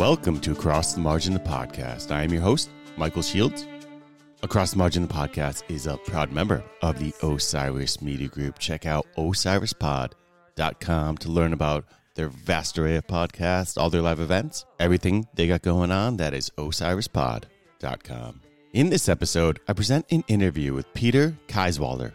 Welcome to Across the Margin the podcast. I am your host, Michael Shields. Across the Margin the podcast is a proud member of the Osiris Media Group. Check out osirispod.com to learn about their vast array of podcasts, all their live events, everything they got going on. That is osirispod.com. In this episode, I present an interview with Peter Kiesewalter,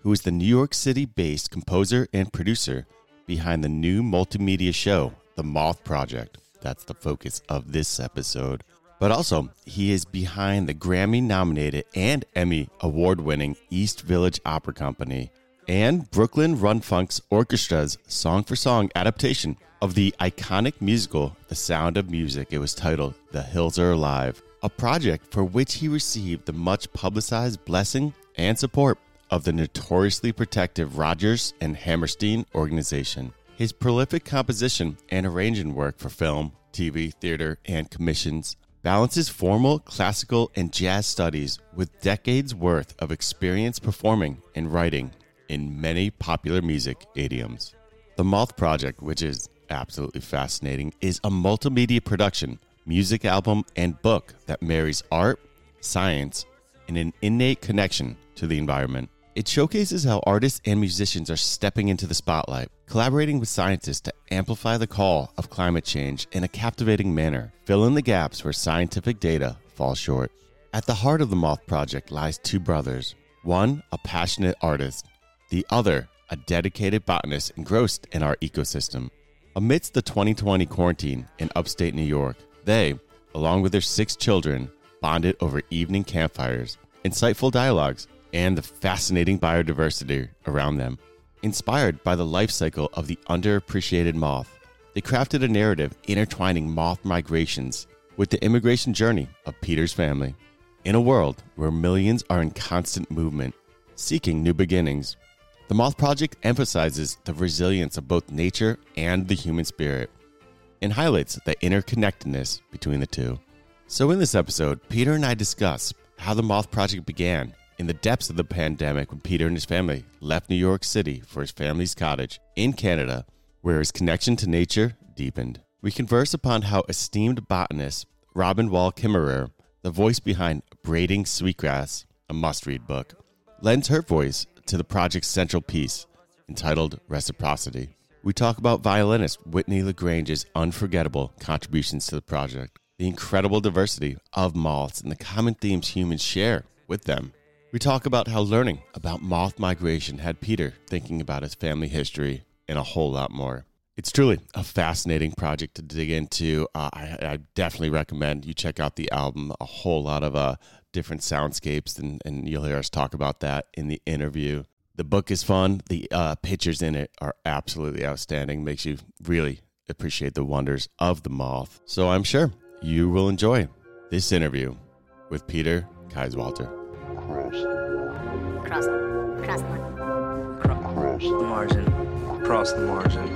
who is the New York City based composer and producer behind the new multimedia show, The Moth Project. That's the focus of this episode. But also, he is behind the Grammy nominated and Emmy award winning East Village Opera Company and Brooklyn Run Funk's orchestra's song for song adaptation of the iconic musical The Sound of Music. It was titled The Hills Are Alive, a project for which he received the much publicized blessing and support of the notoriously protective Rodgers and Hammerstein organization. His prolific composition and arranging work for film, TV, theater, and commissions balances formal classical and jazz studies with decades worth of experience performing and writing in many popular music idioms. The Moth Project, which is absolutely fascinating, is a multimedia production, music album, and book that marries art, science, and an innate connection to the environment. It showcases how artists and musicians are stepping into the spotlight, collaborating with scientists to amplify the call of climate change in a captivating manner, fill in the gaps where scientific data falls short. At the heart of the Moth Project lies two brothers one, a passionate artist, the other, a dedicated botanist engrossed in our ecosystem. Amidst the 2020 quarantine in upstate New York, they, along with their six children, bonded over evening campfires, insightful dialogues, and the fascinating biodiversity around them. Inspired by the life cycle of the underappreciated moth, they crafted a narrative intertwining moth migrations with the immigration journey of Peter's family. In a world where millions are in constant movement, seeking new beginnings, the Moth Project emphasizes the resilience of both nature and the human spirit and highlights the interconnectedness between the two. So, in this episode, Peter and I discuss how the Moth Project began in the depths of the pandemic when Peter and his family left New York City for his family's cottage in Canada, where his connection to nature deepened. We converse upon how esteemed botanist Robin Wall Kimmerer, the voice behind Braiding Sweetgrass, a must read book, lends her voice to the project's central piece, entitled Reciprocity. We talk about violinist Whitney LaGrange's unforgettable contributions to the project, the incredible diversity of moths, and the common themes humans share with them. We talk about how learning about moth migration had Peter thinking about his family history and a whole lot more. It's truly a fascinating project to dig into. Uh, I, I, definitely recommend you check out the album. A whole lot of uh, different soundscapes, and, and you'll hear us talk about that in the interview. The book is fun. The uh, pictures in it are absolutely outstanding. Makes you really appreciate the wonders of the moth. So I'm sure you will enjoy this interview with Peter Kiesewalter. Cross, the cross, the margin, cross the margin. Cross the margin.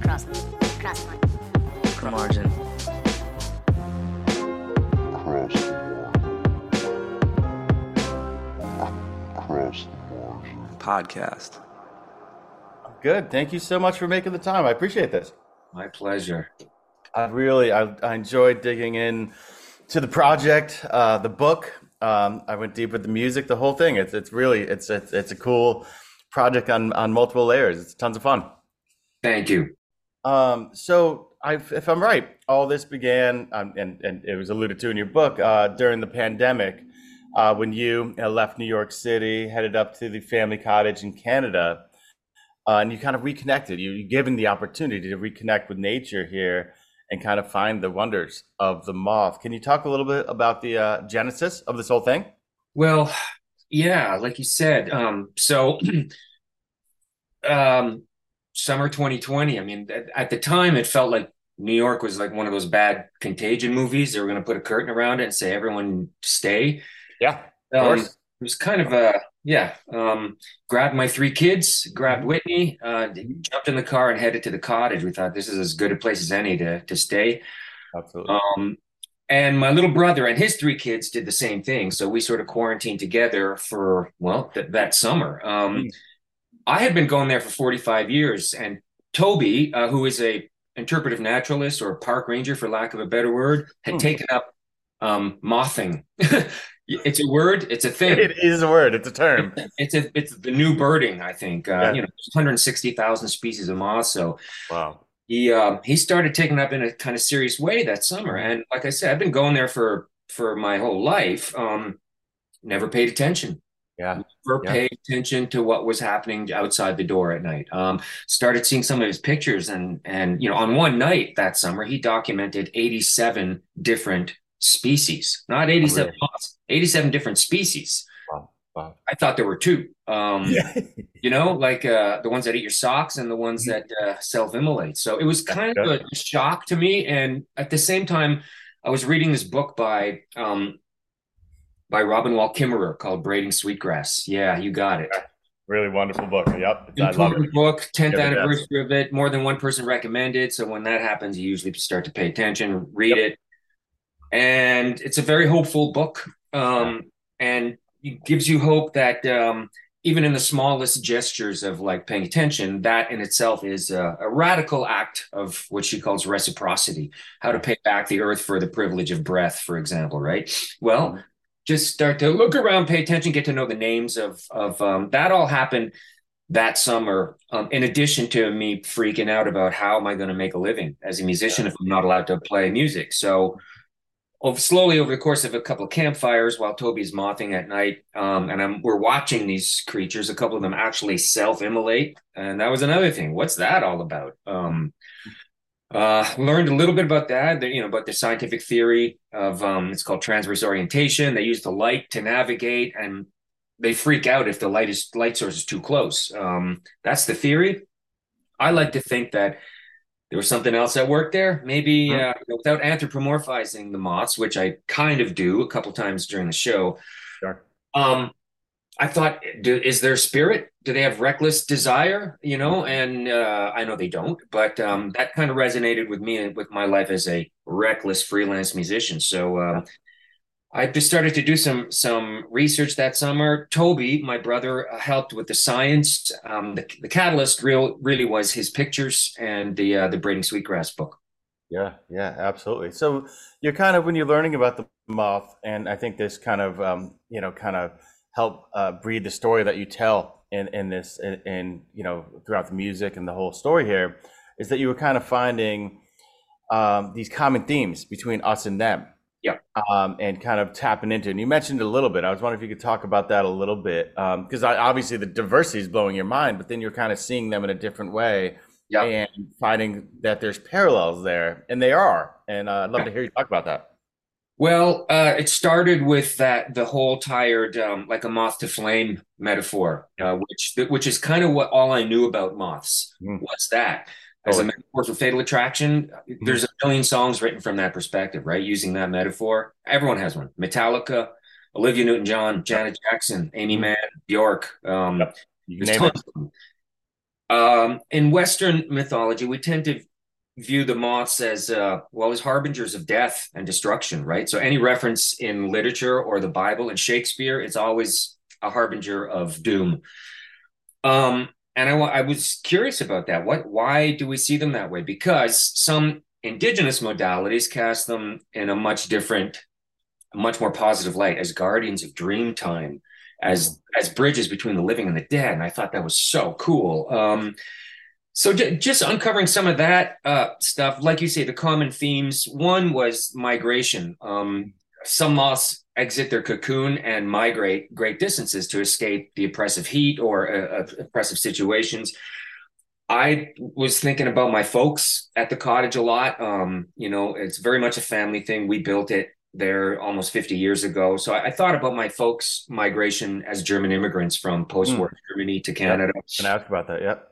Cross, the margin, Cross. cross the margin. Podcast. Good. Thank you so much for making the time. I appreciate this. My pleasure. I really, I, I enjoyed digging in to the project, uh, the book. Um, I went deep with the music, the whole thing. It's, it's really, it's, it's, it's a cool project on, on multiple layers. It's tons of fun. Thank you. Um, so I, if I'm right, all this began, um, and, and it was alluded to in your book, uh, during the pandemic, uh, when you uh, left New York City, headed up to the family cottage in Canada, uh, and you kind of reconnected. You, you given the opportunity to reconnect with nature here and kind of find the wonders of the moth. Can you talk a little bit about the uh, genesis of this whole thing? Well, yeah, like you said. Um, so, um, summer 2020. I mean, at, at the time, it felt like New York was like one of those bad contagion movies. They were going to put a curtain around it and say, "Everyone stay." Yeah, um, it was kind of a yeah. Um, grabbed my three kids, grabbed Whitney, uh, jumped in the car and headed to the cottage. We thought this is as good a place as any to to stay. Absolutely. Um, and my little brother and his three kids did the same thing. So we sort of quarantined together for well th- that summer. Um, mm. I had been going there for 45 years, and Toby, uh, who is a interpretive naturalist or park ranger, for lack of a better word, had mm. taken up um, mothing. it's a word. It's a thing. It is a word. It's a term. It's a it's the new birding. I think uh, yeah. you know, 160,000 species of moths. So wow he um, he started taking up in a kind of serious way that summer. And like I said, I've been going there for for my whole life. Um, never paid attention. Yeah. Never yeah. paid attention to what was happening outside the door at night. Um, started seeing some of his pictures and and you know, on one night that summer, he documented 87 different species, not 87 oh, really? 87 different species. Wow. I thought there were two. Um, yeah. you know, like uh, the ones that eat your socks and the ones mm-hmm. that uh, self-immolate. So it was kind of a shock to me, and at the same time, I was reading this book by um, by Robin Wall Kimmerer called "Braiding Sweetgrass." Yeah, you got it. Really wonderful book. Yep, important book. Tenth anniversary of it. More than one person recommended. So when that happens, you usually start to pay attention, read yep. it, and it's a very hopeful book. Um, and it gives you hope that um, even in the smallest gestures of like paying attention, that in itself is a, a, radical act of what she calls reciprocity, how to pay back the earth for the privilege of breath, for example, right? Well, mm-hmm. just start to look around, pay attention, get to know the names of of um, that all happened that summer. Um, in addition to me freaking out about how am I going to make a living as a musician if I'm not allowed to play music, so over, slowly over the course of a couple of campfires while Toby's mothing at night, um, and I'm, we're watching these creatures. A couple of them actually self-immolate, and that was another thing. What's that all about? Um, uh, learned a little bit about that. You know about the scientific theory of um, it's called transverse orientation. They use the light to navigate, and they freak out if the light is light source is too close. Um, that's the theory. I like to think that there was something else that worked there. Maybe uh, without anthropomorphizing the moths, which I kind of do a couple times during the show. Sure. Um, I thought, do, is there spirit? Do they have reckless desire? You know, and uh, I know they don't, but um, that kind of resonated with me and with my life as a reckless freelance musician. So uh, I just started to do some some research that summer. Toby, my brother, uh, helped with the science. Um, the, the catalyst real really was his pictures and the uh, the braiding sweetgrass book. Yeah, yeah, absolutely. So you're kind of when you're learning about the moth, and I think this kind of um, you know kind of help uh, breed the story that you tell in in this in, in you know throughout the music and the whole story here is that you were kind of finding um, these common themes between us and them yeah. Um, and kind of tapping into. And you mentioned a little bit. I was wondering if you could talk about that a little bit, because um, obviously the diversity is blowing your mind, but then you're kind of seeing them in a different way. Yeah. And finding that there's parallels there, and they are. And uh, I'd love to hear you talk about that. Well, uh, it started with that the whole tired, um, like a moth to flame metaphor, uh, which which is kind of what all I knew about moths. Mm. What's that? As a metaphor for fatal attraction mm-hmm. there's a million songs written from that perspective right? Using that metaphor. Everyone has one. Metallica olivia newton-john janet jackson amy mm-hmm. mann bjork um, yep. um, in western mythology we tend to view the moths as uh, well as harbingers of death and destruction right? So any reference in literature or the bible and shakespeare it's always a harbinger of doom. Um, and I, I was curious about that. What, why do we see them that way? Because some indigenous modalities cast them in a much different, much more positive light as guardians of dream time, as mm-hmm. as bridges between the living and the dead. And I thought that was so cool. Um, so j- just uncovering some of that uh, stuff, like you say, the common themes. One was migration. Um, some moths exit their cocoon and migrate great distances to escape the oppressive heat or uh, uh, oppressive situations. I was thinking about my folks at the cottage a lot. Um, you know, it's very much a family thing. We built it there almost 50 years ago. So I, I thought about my folks' migration as German immigrants from post-war mm. Germany to Canada. Can I ask about that? Yep.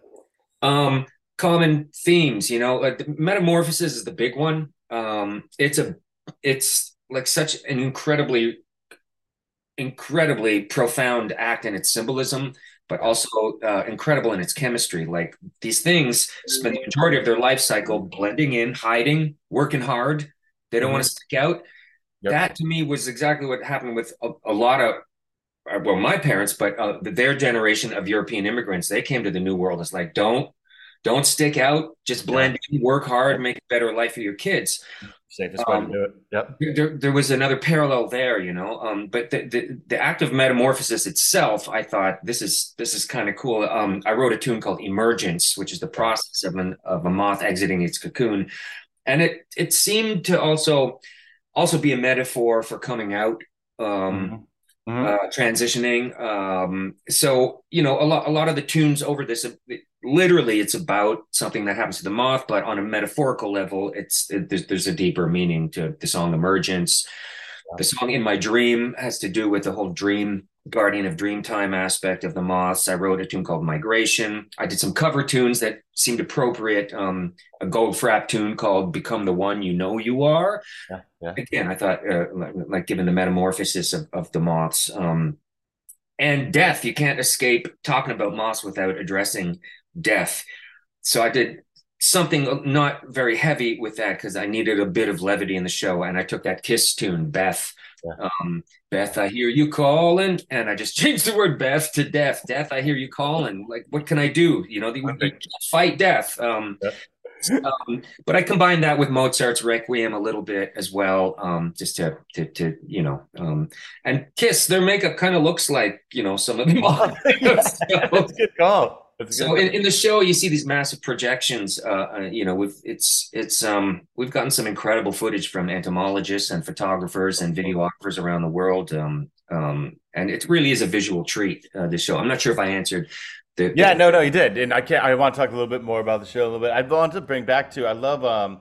Um, common themes, you know, like metamorphosis is the big one. Um, it's a, it's like such an incredibly incredibly profound act in its symbolism but also uh, incredible in its chemistry like these things spend the majority of their life cycle blending in hiding working hard they don't mm-hmm. want to stick out yep. that to me was exactly what happened with a, a lot of uh, well my parents but uh, their generation of european immigrants they came to the new world it's like don't don't stick out just blend yeah. in work hard make a better life for your kids safest way um, to do it. Yep. there, there was another parallel there you know um, but the, the, the act of metamorphosis itself i thought this is this is kind of cool. Um, i wrote a tune called emergence which is the process of an of a moth exiting its cocoon. And it it seemed to also also be a metaphor for coming out um, mm-hmm. Mm-hmm. Uh, transitioning. Um, so you know a lot a lot of the tunes over this literally it's about something that happens to the moth but on a metaphorical level it's it, there's, there's a deeper meaning to the song emergence. The song in my dream has to do with the whole dream guardian of dreamtime aspect of the moths. I wrote a tune called migration. I did some cover tunes that seemed appropriate um, a goldfrapp tune called become the one you know you are. Yeah, yeah. again i thought uh, like, like, given the metamorphosis of, of the moths um, and death you can't escape talking about moths without addressing death. So I did something not very heavy with that because I needed a bit of levity in the show. And I took that Kiss tune, Beth. Yeah. Um, Beth, I hear you calling, and I just changed the word Beth to death. Death, I hear you calling. Like, what can I do? You know, the, fight death. Um, yeah. um, but I combined that with Mozart's Requiem a little bit as well, um, just to, to, to, you know, um, and Kiss, their makeup kind of looks like, you know, some of them. so, That's good call so in, in, the show you see these massive projections uh, uh, you know we've it's it's um we've gotten some incredible footage from entomologists and photographers and videographers around the world um um and it really is a visual treat uh, this show. I'm not sure if i answered the, yeah the, no no you did and i can't i want to talk a little bit more about the show a little bit. I want to bring back to i love um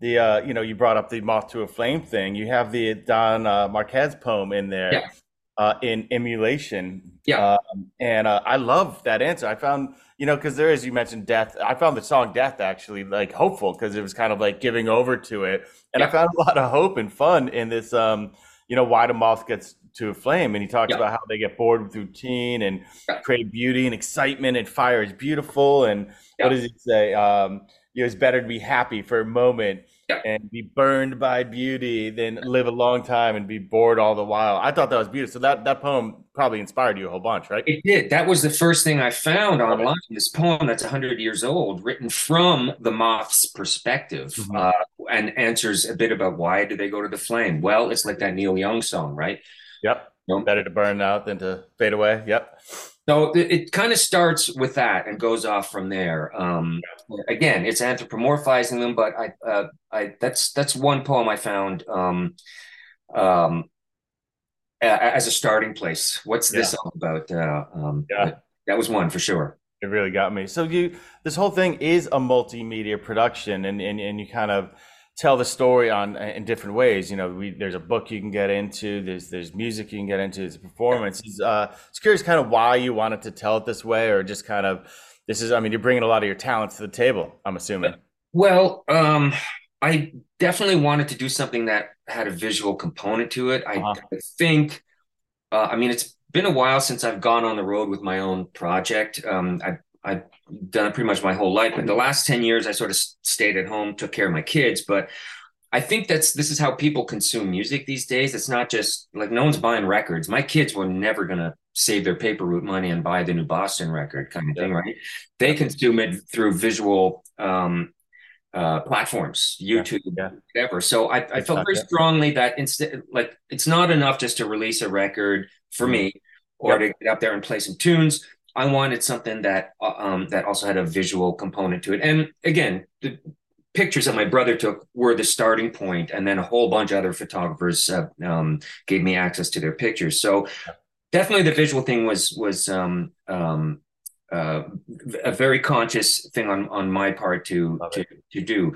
the uh you know you brought up the moth to a flame thing. You have the don uh, Marquis poem in there. Yeah uh, in emulation. Yeah. Um, and uh, I love that answer. I found, you know, because there is, you mentioned death. I found the song Death actually like hopeful because it was kind of like giving over to it. And yeah. I found a lot of hope and fun in this, um, you know, why the moth gets to a flame. And he talks yeah. about how they get bored with routine and yeah. create beauty and excitement and fire is beautiful. And what does he say? Um, you know, it's better to be happy for a moment yeah. and be burned by beauty than live a long time and be bored all the while. I thought that was beautiful. So that that poem probably inspired you a whole bunch, right? It did. That was the first thing I found online. This poem that's 100 years old, written from the moth's perspective, mm-hmm. uh, and answers a bit about why do they go to the flame. Well, it's like that Neil Young song, right? Yep. Better to burn out than to fade away. Yep. So it, it kind of starts with that and goes off from there. Um, again, it's anthropomorphizing them, but I, uh, I that's that's one poem I found um, um, as a starting place. What's this yeah. all about? Uh, um, yeah, that was one for sure. It really got me. So you, this whole thing is a multimedia production, and and and you kind of tell the story on in different ways. You know, we, there's a book you can get into. There's there's music you can get into. There's performances. Uh, it's curious, kind of why you wanted to tell it this way, or just kind of this is. I mean, you're bringing a lot of your talents to the table. I'm assuming. Well, um, I definitely wanted to do something that had a visual component to it. I, uh-huh. I think. Uh, I mean, it's been a while since I've gone on the road with my own project. Um, I I've done it pretty much my whole life. But the last 10 years, I sort of stayed at home, took care of my kids. But I think that's this is how people consume music these days. It's not just like no one's buying records. My kids were never gonna save their paper route money and buy the new Boston record kind of thing, right? They consume it through visual um, uh, platforms, YouTube, yeah. whatever. So I, I felt very strongly that instead, like, it's not enough just to release a record for mm-hmm. me or to get up there and play some tunes. I wanted something that uh, um, that also had a visual component to it. And again, the pictures that my brother took were the starting point, and then a whole bunch of other photographers uh, um, gave me access to their pictures. So definitely, the visual thing was was um, um, uh, a very conscious thing on on my part to to, to, do.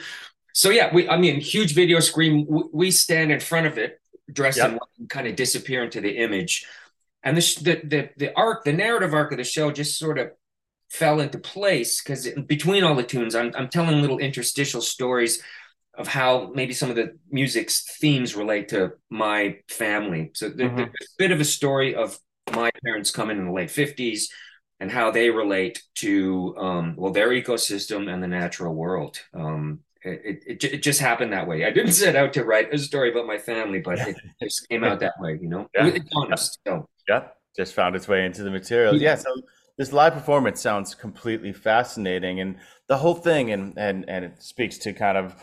So yeah, we I mean, huge video screen. We stand in front of it, dressed yep. in kind of disappear into the image and the, the the the arc, the narrative arc of the show, just sort of fell into place because between all the tunes, I'm I'm telling little interstitial stories of how maybe some of the music's themes relate to my family. So mm-hmm. there's a bit of a story of my parents coming in the late 50s and how they relate to um, well their ecosystem and the natural world. Um, it, it, it just happened that way. I didn't set out to write a story about my family, but it just came out that way, you know. Yeah. It's honest. So Yeah, just found its way into the materials. Yeah. Yeah, so this live performance sounds completely fascinating, and the whole thing, and and and it speaks to kind of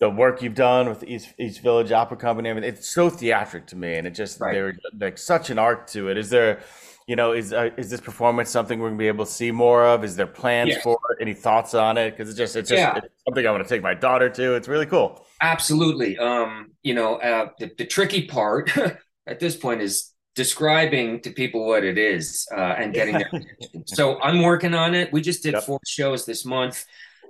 the work you've done with East East Village Opera Company. I mean, it's so theatric to me, and it just Right. there's like such an art to it. Is there, you know, is uh, is this performance something we're gonna be able to see more of? Is there plans Yes. for it? Any thoughts on it? Because it's just it's just Yeah. it's something I want to take my daughter to. It's really cool. Absolutely. Um, you know, uh, the, the tricky part at this point is describing to people what it is uh, and getting their attention. So I'm working on it. We just did Yep. four shows this month.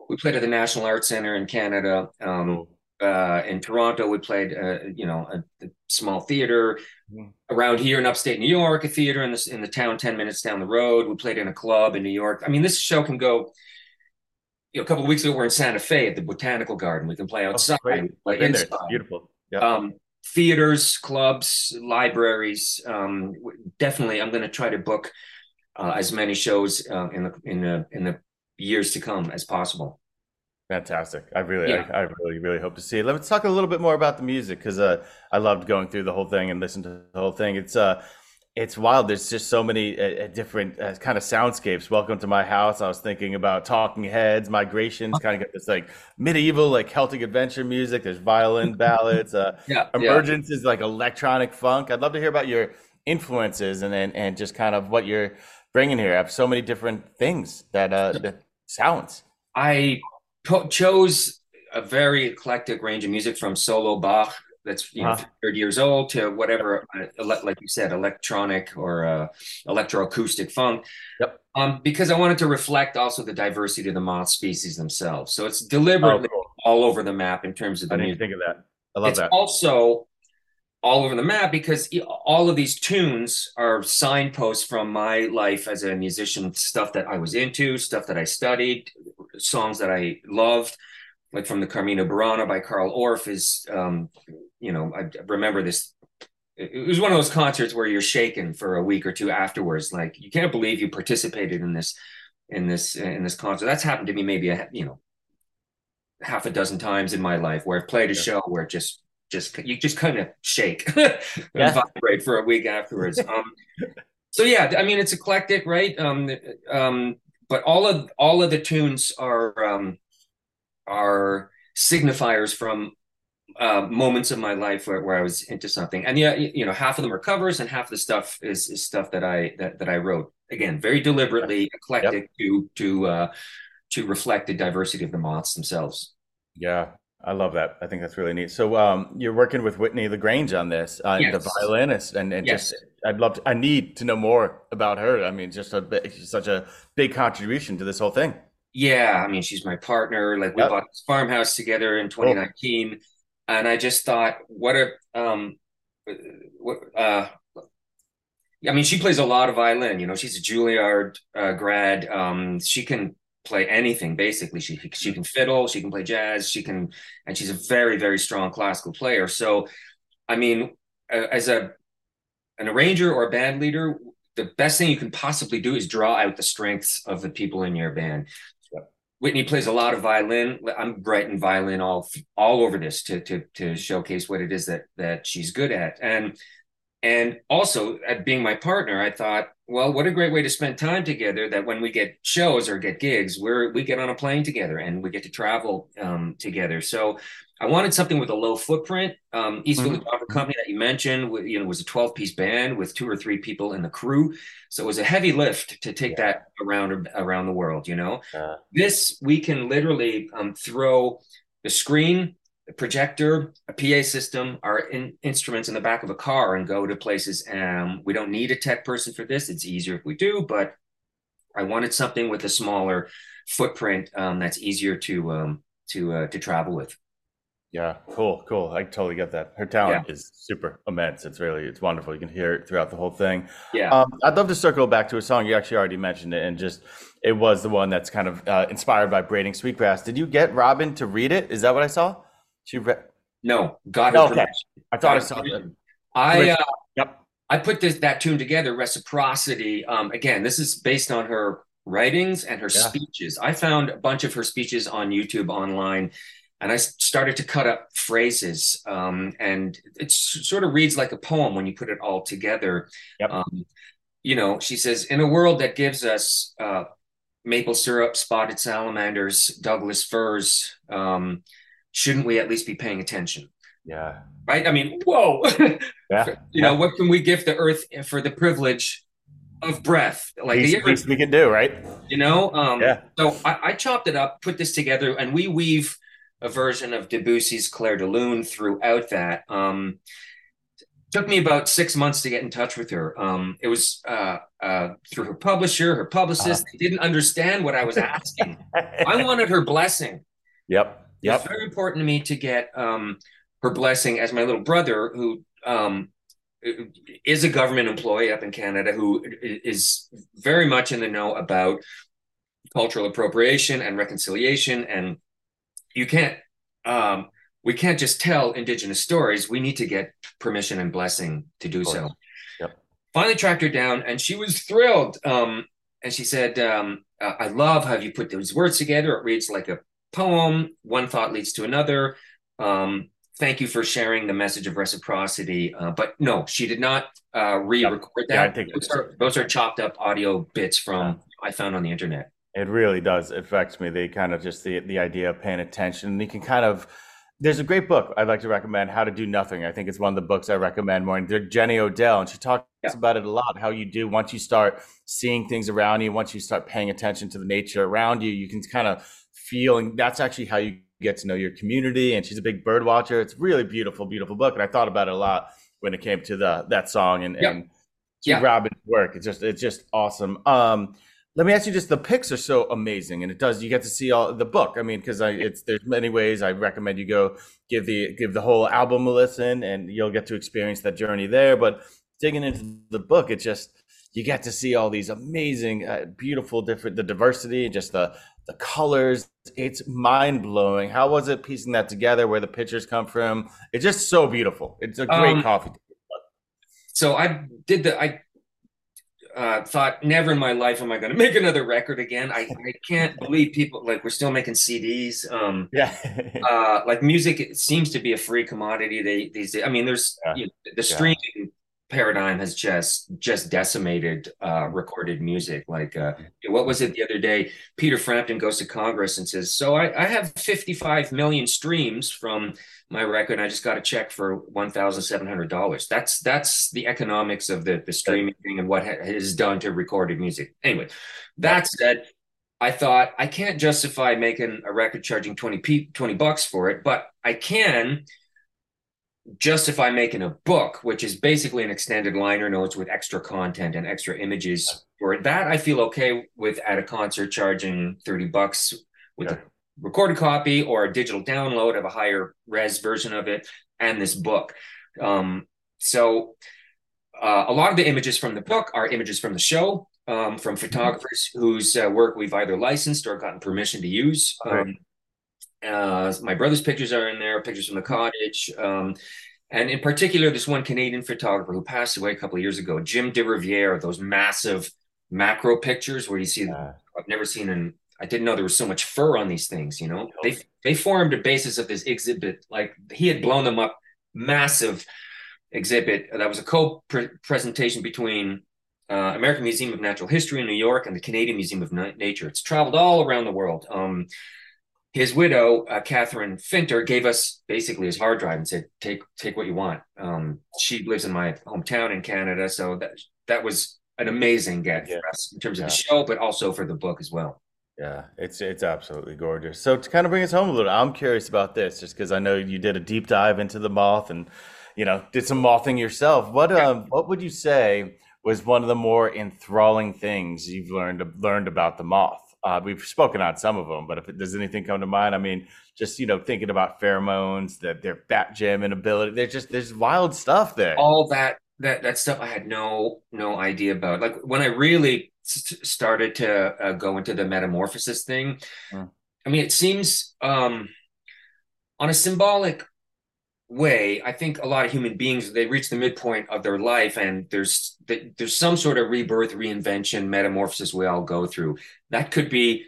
We played at the National Arts Center in Canada. Um, uh, in Toronto, we played, uh, you know, a, a small theater. Mhm. Around here in upstate New York, a theater in the in the town ten minutes down the road. We played in a club in New York. I mean, this show can go. You know, a couple of weeks ago, we're in Santa Fe at the Botanical Garden. We can play outside, Oh, we can play. Inside beautiful. Yeah. um, theaters, clubs, libraries. Um, definitely, I'm going to try to book uh, as many shows uh, in the in the in the years to come as possible. Fantastic. I really, Yeah. I, I really, really hope to see it. Let's talk a little bit more about the music because uh, I loved going through the whole thing and listening to the whole thing. It's uh, it's wild. There's just so many uh, uh, different uh, kind of soundscapes. Welcome to my house. I was thinking about Talking Heads, Migrations. Kind of got this like medieval, like Celtic adventure music. There's violin ballads. Uh, Yeah, yeah. Emergence is like electronic funk. I'd love to hear about your influences and and, and just kind of what you're bringing here. I have so many different things that uh, that sounds. I chose a very eclectic range of music from solo Bach that's you know. 30 years old to whatever uh, like you said electronic or uh, electroacoustic funk Yep. um, because I wanted to reflect also the diversity of the moth species themselves so it's Oh, deliberately cool. all over the map in terms of the I didn't music think of that. I love it's that. also all over the map because all of these tunes are signposts from my life as a musician stuff that i was into stuff that i studied songs that i loved like from the carmina burana by carl orff is um you know i remember this it was one of those concerts where you're shaken for a week or two afterwards like you can't believe you participated in this in this in this concert that's happened to me maybe a you know half a dozen times in my life where I've played a Yeah. show where it just just you just kind of shake and Yeah. vibrate for a week afterwards. um, so yeah, I mean it's eclectic, right? Um, um, but all of all of the tunes are um, are signifiers from uh, moments of my life where, where I was into something. And yeah, you know, half of them are covers, and half of the stuff is, is stuff that I that, that I wrote. Again, very deliberately eclectic to to uh, to reflect the diversity of the moths themselves. Yeah, I love that. I think that's really neat. So, um, you're working with Whitney Lagrange on this, uh, the violinist, and, and Yes. just I'd love to. I need to know more about her. I mean, just a she's such a big contribution to this whole thing. Yeah, I mean, she's my partner. Like we Yep. bought this farmhouse together in 2019, and I just thought, what a um, what uh, I mean, she plays a lot of violin. You know, she's a Juilliard uh, grad. Um, she can play anything basically. She she can fiddle, she can play jazz, she can, and she's a very very strong classical player. So, I mean, as a an arranger or a band leader, the best thing you can possibly do is draw out the strengths of the people in your band. Whitney plays a lot of violin. I'm writing violin all all over this to to to showcase what it is that that she's good at. And and also at being my partner, I thought, well, what a great way to spend time together. That when we get shows or get gigs, we're we get on a plane together and we get to travel um, together. So I wanted something with a low footprint. Um, East. Village Opera Company that you mentioned, you know, was a 12 piece band with two or three people in the crew. So it was a heavy lift to take Yeah. that around around the world. You know, Uh, this we can literally um, throw the screen, the projector, a PA system, our in- instruments in the back of a car, and go to places. Um, we don't need a tech person for this. It's easier if we do, but I wanted something with a smaller footprint um, that's easier to um, to uh, to travel with. yeah, cool, cool. I totally get that. Her talent is super immense. It's really, it's wonderful. You can hear it throughout the whole thing. Yeah. Um, I'd love to circle back to a song you actually already mentioned it, and just it was the one that's kind of uh, inspired by braiding sweetgrass. Did you get Robin to read it? Is that what I saw? She read. no, got her Okay. permission. I thought I Got saw that. I uh, Yep. I put this that tune together, reciprocity. Um, again, this is based on her writings and her Yeah. speeches. I found a bunch of her speeches on YouTube online, and I started to cut up phrases, um, and it sort of reads like a poem when you put it all together. Yep. Um, you know, she says, in a world that gives us uh, maple syrup, spotted salamanders, Douglas firs, um, shouldn't we at least be paying attention? Yeah. Right? I mean, whoa. Yeah. you yeah. know, what can we give the earth for the privilege of breath? Like, least, ever- least we can do, right? you know um Yeah. so I, I chopped it up put this together and we weave a version of debussy's clair de lune throughout that um took me about six months to get in touch with her um it was uh uh through her publisher her publicist they didn't understand what i was asking i wanted her blessing Yep. It's very important to me to get um, her blessing as my little brother, who um, is a government employee up in Canada, who is very much in the know about cultural appropriation and reconciliation. And you can't, um, we can't just tell Indigenous stories. We need to get permission and blessing to do so. Yep. Finally tracked her down, and she was thrilled. Um, and she said, um, "I love how you put those words together. It reads like a poem. One thought leads to another. Um, thank you for sharing the message of reciprocity. Uh, but no, she did not uh, re-record Yeah, I that. think those, are, those are chopped up audio bits from I found on the internet. It really does affect me. They kind of just the the idea of paying attention. And you can kind of there's a great book I'd like to recommend, How to Do Nothing. I think it's one of the books I recommend more. And Jenny Odell, and she talks Yeah. about it a lot. How you do once you start seeing things around you, once you start paying attention to the nature around you, you can kind of feel, and that's actually how you get to know your community. And she's a big bird watcher. It's a really beautiful, beautiful book. And I thought about it a lot when it came to the that song and Yeah. and Yeah. Steve Robbins' work. It's just it's just awesome. Um, let me ask you just the pics are so amazing and it does you get to see all the book i mean because i it's there's many ways i recommend you go give the give the whole album a listen and you'll get to experience that journey there but digging into the book it just you get to see all these amazing uh, beautiful different the diversity just the the colors it's mind-blowing how was it piecing that together where the pictures come from it's just so beautiful it's a great Um, coffee So I did the I uh, thought never in my life am I going to make another record again. I, I can't believe people like we're still making CDs. Um, yeah uh, like music it seems to be a free commodity they, these days. I mean, there's Yeah. you know, the streaming paradigm has just just decimated uh, recorded music. Like uh, what was it the other day? Peter Frampton goes to Congress and says, "So I, I have 55 million streams from my record. And I just got a check for one thousand seven hundred dollars. That's that's the economics of the the streaming thing and what ha- is done to recorded music. Anyway, that said." I thought I can't justify making a record charging 20 p 20 bucks for it, but I can justify making a book, which is basically an extended liner notes with extra content and extra images for. That I feel okay with at a concert charging 30 bucks with Yeah. a recorded copy or a digital download of a higher res version of it and this book. Um, so uh, a lot of the images from the book are images from the show, um, from photographers whose uh, work we've either licensed or gotten permission to use. Um, uh, my brother's pictures are in there, pictures from the cottage. Um, and in particular, this one Canadian photographer who passed away a couple of years ago, Jim des Rivières, those massive macro pictures where you see, Yeah. I've never seen an, I didn't know there was so much fur on these things, you know? They, they formed a basis of this exhibit. Like he had blown them up, massive exhibit that was a co-presentation between uh, American Museum of Natural History in New York and the Canadian Museum of Na- Nature. It's traveled all around the world. Um, his widow, uh, Catherine Finter, gave us basically his hard drive and said, "Take take what you want." Um, she lives in my hometown in Canada, so that that was an amazing get Yeah. for us in terms of Yeah. the show, but also for the book as well. Yeah, it's it's absolutely gorgeous. So to kind of bring us home a little, I'm curious about this, just because I know you did a deep dive into the moth and you know did some mothing yourself. What um what would you say was one of the more enthralling things you've learned learned about the moth? Uh, we've spoken on some of them, but if it, does anything come to mind? I mean, just you know thinking about pheromones, that their bat jamming ability. There's just there's wild stuff there. all that that that stuff I had no no idea about. Like when I really s- started to uh, go into the metamorphosis thing, Mm. I mean, it seems um, on a symbolic way. I think a lot of human beings they reach the midpoint of their life, and there's there's some sort of rebirth, reinvention, metamorphosis we all go through. That could be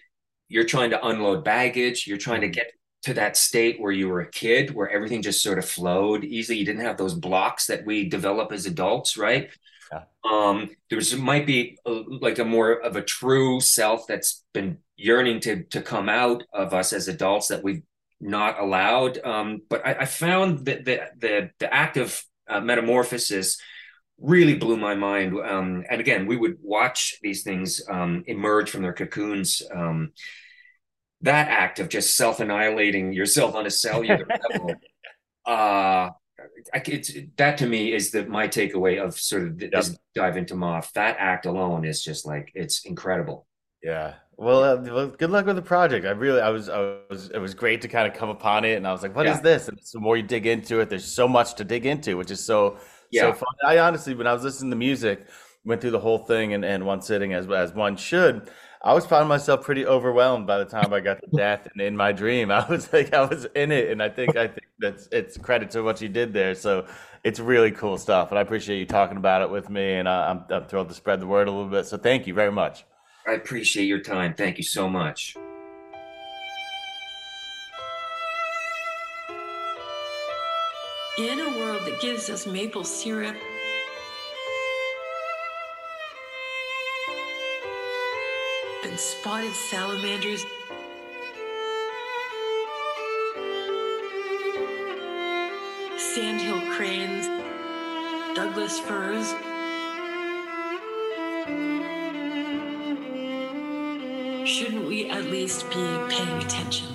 you're trying to unload baggage, you're trying to get to that state where you were a kid, where everything just sort of flowed easily. You didn't have those blocks that we develop as adults, right? Yeah. Um, there's might be a, like a more of a true self that's been yearning to to come out of us as adults that we've not allowed. Um, but I, I, found that the the the act of uh, metamorphosis really blew my mind. Um, and again, we would watch these things um, emerge from their cocoons. Um, that act of just self annihilating yourself on a cellular level, uh, it's that to me is the my takeaway of sort of yep. this dive into Moth. That act alone is just like it's incredible. Yeah. Well, uh, well, good luck with the project. I really, I was, I was, it was great to kind of come upon it, and I was like, "What yeah. is this?" And the more you dig into it, there's so much to dig into, which is so, yeah. so fun. I honestly, when I was listening to music, went through the whole thing in, in one sitting, as as one should. I was finding myself pretty overwhelmed by the time I got to death and in my dream. I was like, I was in it, and I think I think that's it's credit to what you did there. So it's really cool stuff, and I appreciate you talking about it with me, and I'm I'm thrilled to spread the word a little bit. So thank you very much. I appreciate your time. Thank you so much. In a world that gives us maple syrup and spotted salamanders. Sandhill cranes, Douglas firs. Least be paying attention?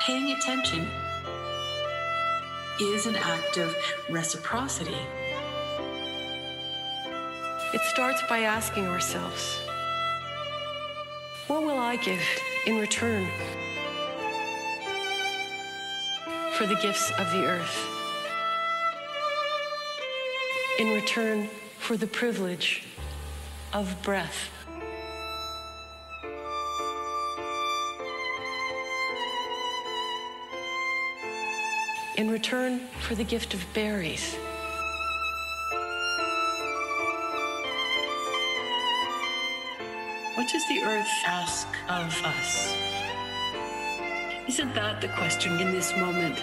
Paying attention is an act of reciprocity. It starts by asking ourselves, what will I give in return for the gifts of the earth? In return for the privilege of breath. In return for the gift of berries. What does the earth ask of us? Isn't that the question in this moment?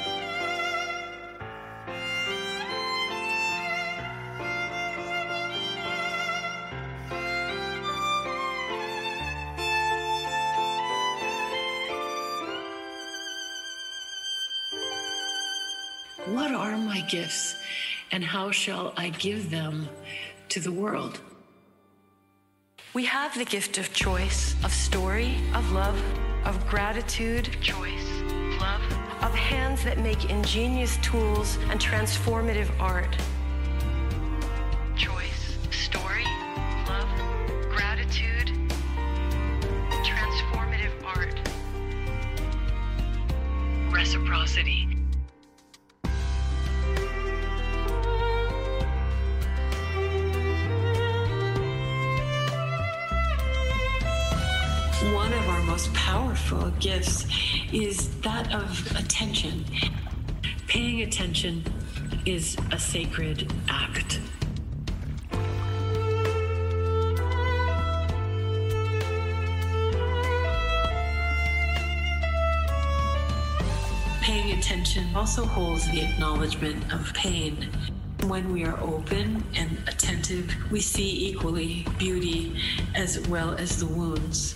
How shall I give them to the world? We have the gift of choice, of story, of love, of gratitude, choice, love, of hands that make ingenious tools and transformative art. Of attention. Paying attention is a sacred act. Paying attention also holds the acknowledgement of pain. When we are open and attentive, we see equally beauty as well as the wounds.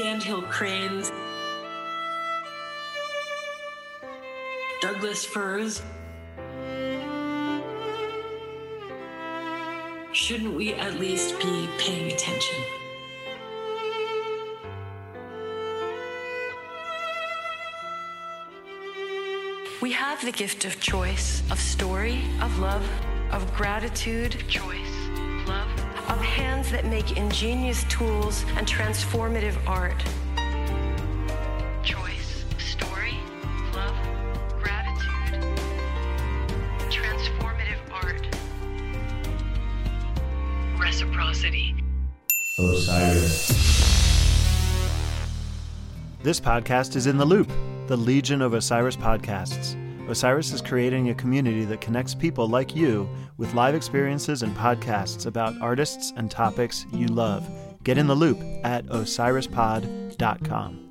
sandhill cranes, Douglas firs. Shouldn't we at least be paying attention? We have the gift of choice, of story, of love, of gratitude, choice, hands that make ingenious tools and transformative art. Choice, story, love, gratitude, transformative art, reciprocity. Osiris. This podcast is in the loop, the Legion of Osiris podcasts. Osiris is creating a community that connects people like you with live experiences and podcasts about artists and topics you love. Get in the loop at osirispod.com.